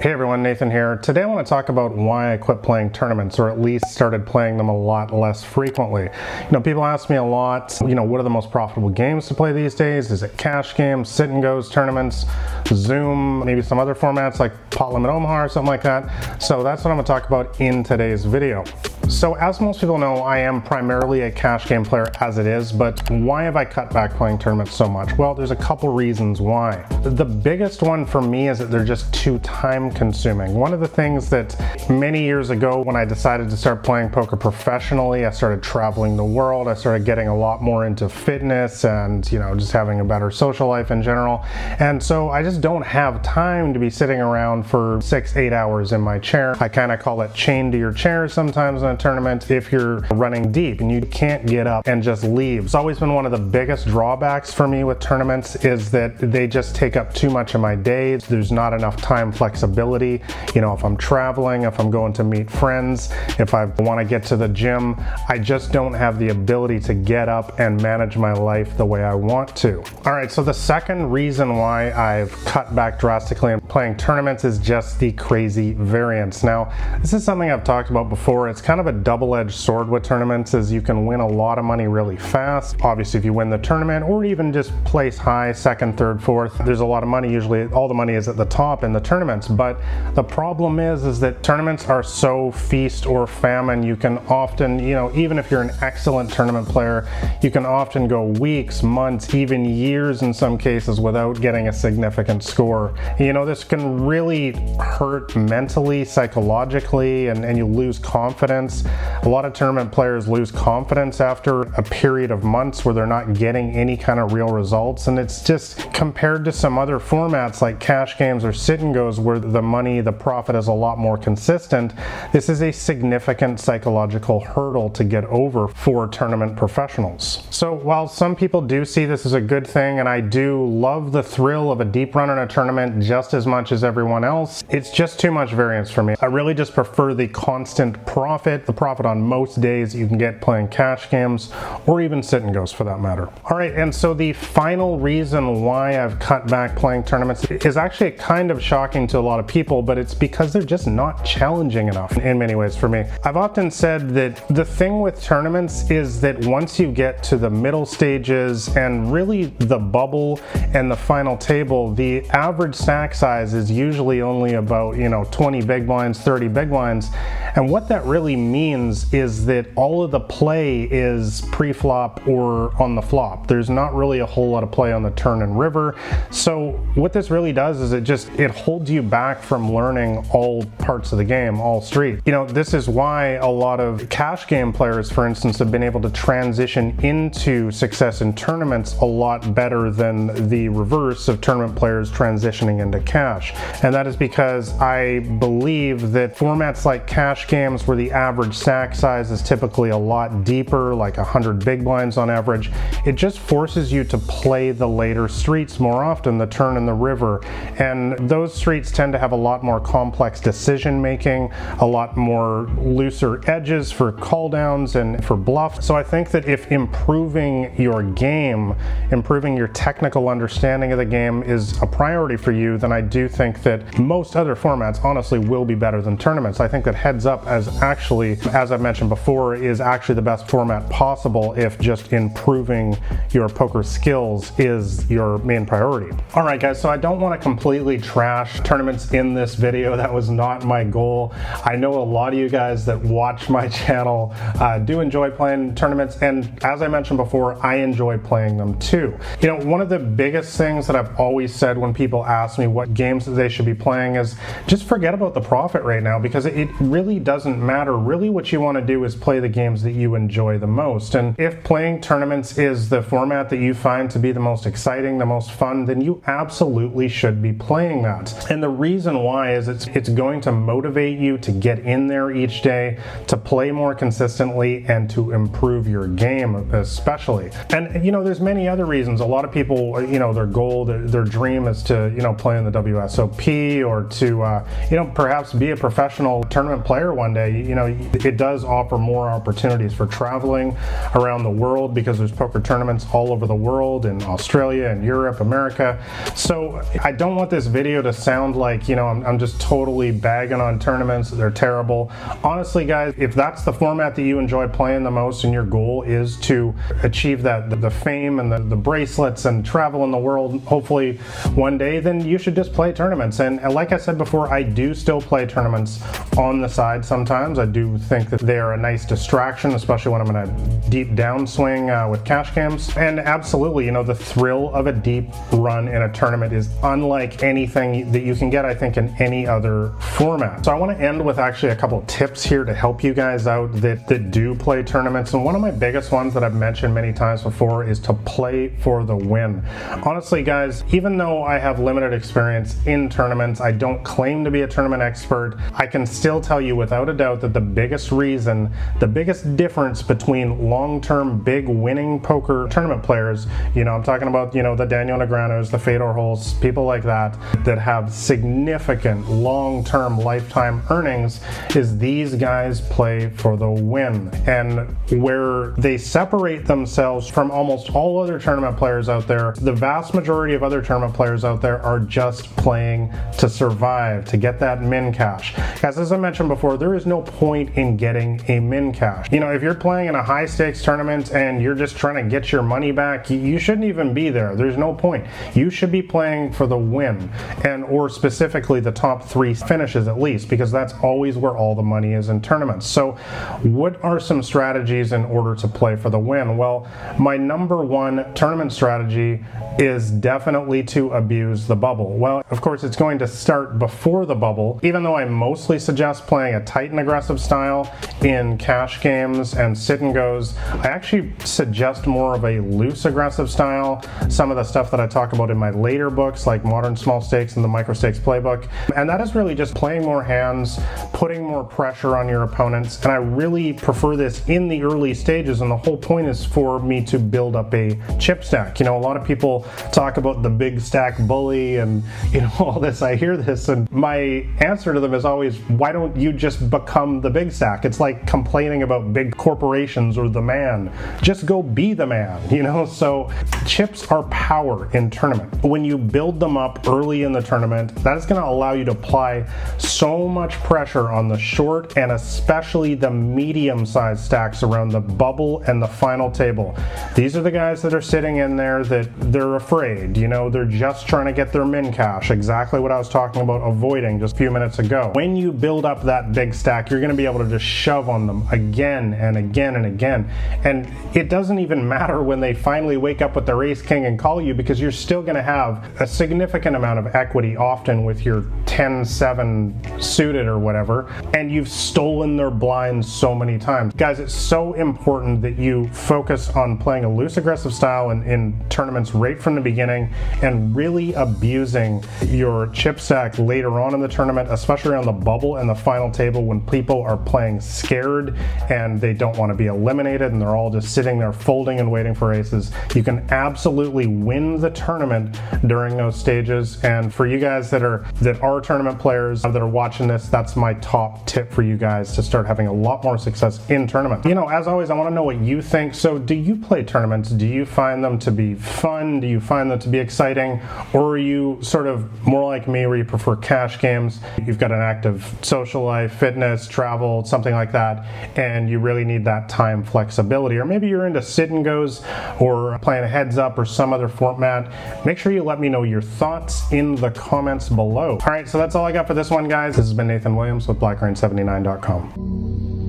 Hey everyone, Nathan here. Today I want to talk about why I quit playing tournaments or at least started playing them a lot less frequently. You know, people ask me a lot, you know, what are the most profitable games to play these days? Is it cash games, sit and goes tournaments, Zoom, maybe some other formats like Pot Limit Omaha or something like that? So that's what I'm going to talk about in today's video. So as most people know, I am primarily a cash game player as it is, but why have I cut back playing tournaments so much? Well, there's a couple reasons why. The biggest one for me is that they're just too time consuming. One of the things that many years ago when I decided to start playing poker professionally, I started traveling the world, I started getting a lot more into fitness and, you know, just having a better social life in general. And so I just don't have time to be sitting around for six, eight hours in my chair. I kind of call it chained to your chair sometimes tournament if you're running deep and you can't get up and just leave. It's always been one of the biggest drawbacks for me with tournaments is that they just take up too much of my day. There's not enough time flexibility. You know, if I'm traveling, if I'm going to meet friends, if I want to get to the gym, I just don't have the ability to get up and manage my life the way I want to. All right, so the second reason why I've cut back drastically in playing tournaments is just the crazy variance. Now, this is something I've talked about before. It's kind of a double-edged sword with tournaments is you can win a lot of money really fast. Obviously, if you win the tournament or even just place high, second, third, fourth, there's a lot of money. Usually all the money is at the top in the tournaments. But the problem is, is that tournaments are so feast or famine. You can often, you know, even if you're an excellent tournament player, you can often go weeks, months, even years in some cases without getting a significant score. You know, this can really hurt mentally, psychologically, and, and you lose confidence. A lot of tournament players lose confidence after a period of months where they're not getting any kind of real results. And it's just compared to some other formats like cash games or sit and goes where the money, the profit is a lot more consistent. This is a significant psychological hurdle to get over for tournament professionals. So while some people do see this as a good thing, and I do love the thrill of a deep run in a tournament just as much as everyone else, it's just too much variance for me. I really just prefer the constant profit, the profit on most days you can get playing cash games or even sit and goes for that matter. All right, and so the final reason why I've cut back playing tournaments is actually kind of shocking to a lot of people, but it's because they're just not challenging enough in many ways for me. I've often said that the thing with tournaments is that once you get to the middle stages and really the bubble and the final table, the average stack size is usually only about, you know, 20 big blinds, 30 big blinds. And what that really means is that all of the play is pre-flop or on the flop. There's not really a whole lot of play on the turn and river. So what this really does is it just, it holds you back from learning all parts of the game, all street. You know, this is why a lot of cash game players, for instance, have been able to transition into success in tournaments a lot better than the reverse of tournament players transitioning into cash. And that is because I believe that formats like cash games where the average stack size is typically a lot deeper, like 100 big blinds on average, it just forces you to play the later streets more often, the turn and the river. And those streets tend to have a lot more complex decision making, a lot more looser edges for call downs and for bluff. So I think that if improving your game, improving your technical understanding of the game is a priority for you, then I do think that most other formats honestly will be better than tournaments. I think that heads up as actually, as I mentioned before, is actually the best format possible if just improving your poker skills is your main priority. All right, guys, so I don't want to completely trash tournaments in this video. That was not my goal. I know a lot of you guys that watch my channel uh, do enjoy playing tournaments, and as I mentioned before, I enjoy playing them too. You know, one of the biggest things that I've always said when people ask me what games they should be playing is just forget about the profit right now because it really doesn't matter. Really, what you want to do is play the games that you enjoy the most. And if playing tournaments is the format that you find to be the most exciting, the most fun, then you absolutely should be playing that. And the reason why is it's it's going to motivate you to get in there each day, to play more consistently and to improve your game especially. And you know, there's many other reasons. A lot of people, you know, their goal, their, their dream is to, you know, play in the WSOP or to uh, you know, perhaps be a professional tournament player one day, you know, it does offer more opportunities for traveling around the world because there's poker tournaments all over the world in Australia and Europe, America. So I don't want this video to sound like, you know, I'm, I'm just totally bagging on tournaments. They're terrible. Honestly, guys, if that's the format that you enjoy playing the most and your goal is to achieve that, the, the fame and the, the bracelets and travel in the world, hopefully one day, then you should just play tournaments. And like I said before, I do still play tournaments on the side sometimes. I do think that they are a nice distraction, especially when I'm in a deep downswing uh, with cash games. And absolutely, you know, the thrill of a deep run in a tournament is unlike anything that you can get, I think, in any other format. So I want to end with actually a couple tips here to help you guys out that, that do play tournaments. And one of my biggest ones that I've mentioned many times before is to play for the win. Honestly, guys, even though I have limited experience in tournaments, I don't claim to be a tournament expert, I can still tell you without a doubt that the biggest reason, the biggest difference between long-term big winning poker tournament players, you know, I'm talking about, you know, the Daniel Negreanus, the Fedor Holz, people like that, that have significant long-term lifetime earnings, is these guys play for the win. And where they separate themselves from almost all other tournament players out there, the vast majority of other tournament players out there are just playing to survive, to get that min cash. As I mentioned before, there is no point in getting a min cash. You know, if you're playing in a high stakes tournament and you're just trying to get your money back, you shouldn't even be there. There's no point. You should be playing for the win and or specifically the top three finishes at least because that's always where all the money is in tournaments. So what are some strategies in order to play for the win? Well, my number one tournament strategy is definitely to abuse the bubble. Well, of course, it's going to start before the bubble, even though I mostly suggest playing a tight and aggressive style in cash games and sit and goes. I actually suggest more of a loose aggressive style. Some of the stuff that I talk about in my later books, like Modern Small Stakes and the Micro Stakes Playbook. And that is really just playing more hands, putting more pressure on your opponents. And I really prefer this in the early stages. And the whole point is for me to build up a chip stack. You know, a lot of people talk about the big stack bully and you know all this i hear this and my answer to them is always why don't you just become the big stack it's like complaining about big corporations or the man. Just go be the man you know? So chips are power in tournament. When you build them up early in the tournament that is going to allow you to apply so much pressure on the short and especially the medium sized stacks around the bubble and the final table. These are the guys that are sitting in there that they're afraid you know? They're just trying to get their min cash, exactly what I was talking about avoiding just a few minutes ago. When you build up that big stack, you're gonna be able to just shove on them again and again and again. And it doesn't even matter when they finally wake up with their ace king and call you because you're still gonna have a significant amount of equity often with your 10-7 suited or whatever, and you've stolen their blinds so many times. Guys, it's so important that you focus on playing a loose aggressive style in, in tournaments right from the beginning and really abusing your chip stack later on in the tournament, especially on the bubble and the final table when people are playing scared and they don't want to be eliminated and they're all just sitting there folding and waiting for aces. You can absolutely win the tournament during those stages. And for you guys that are that are tournament players that are watching this, that's my top tip for you guys to start having a lot more success in tournaments. You know, as always, I want to know what you think. So do you play tournaments? Do you find them to be fun? Do you find them to be exciting? Or are you sort of more like me where you prefer cash games? You've got an active social life, fitness, travel, something like that, and you really need that time flexibility. Or maybe you're into sit and goes or playing heads up or some other format. Make sure you let me know your thoughts in the comments below. All right, so that's all I got for this one, guys. This has been Nathan Williams with BlackRain79.com.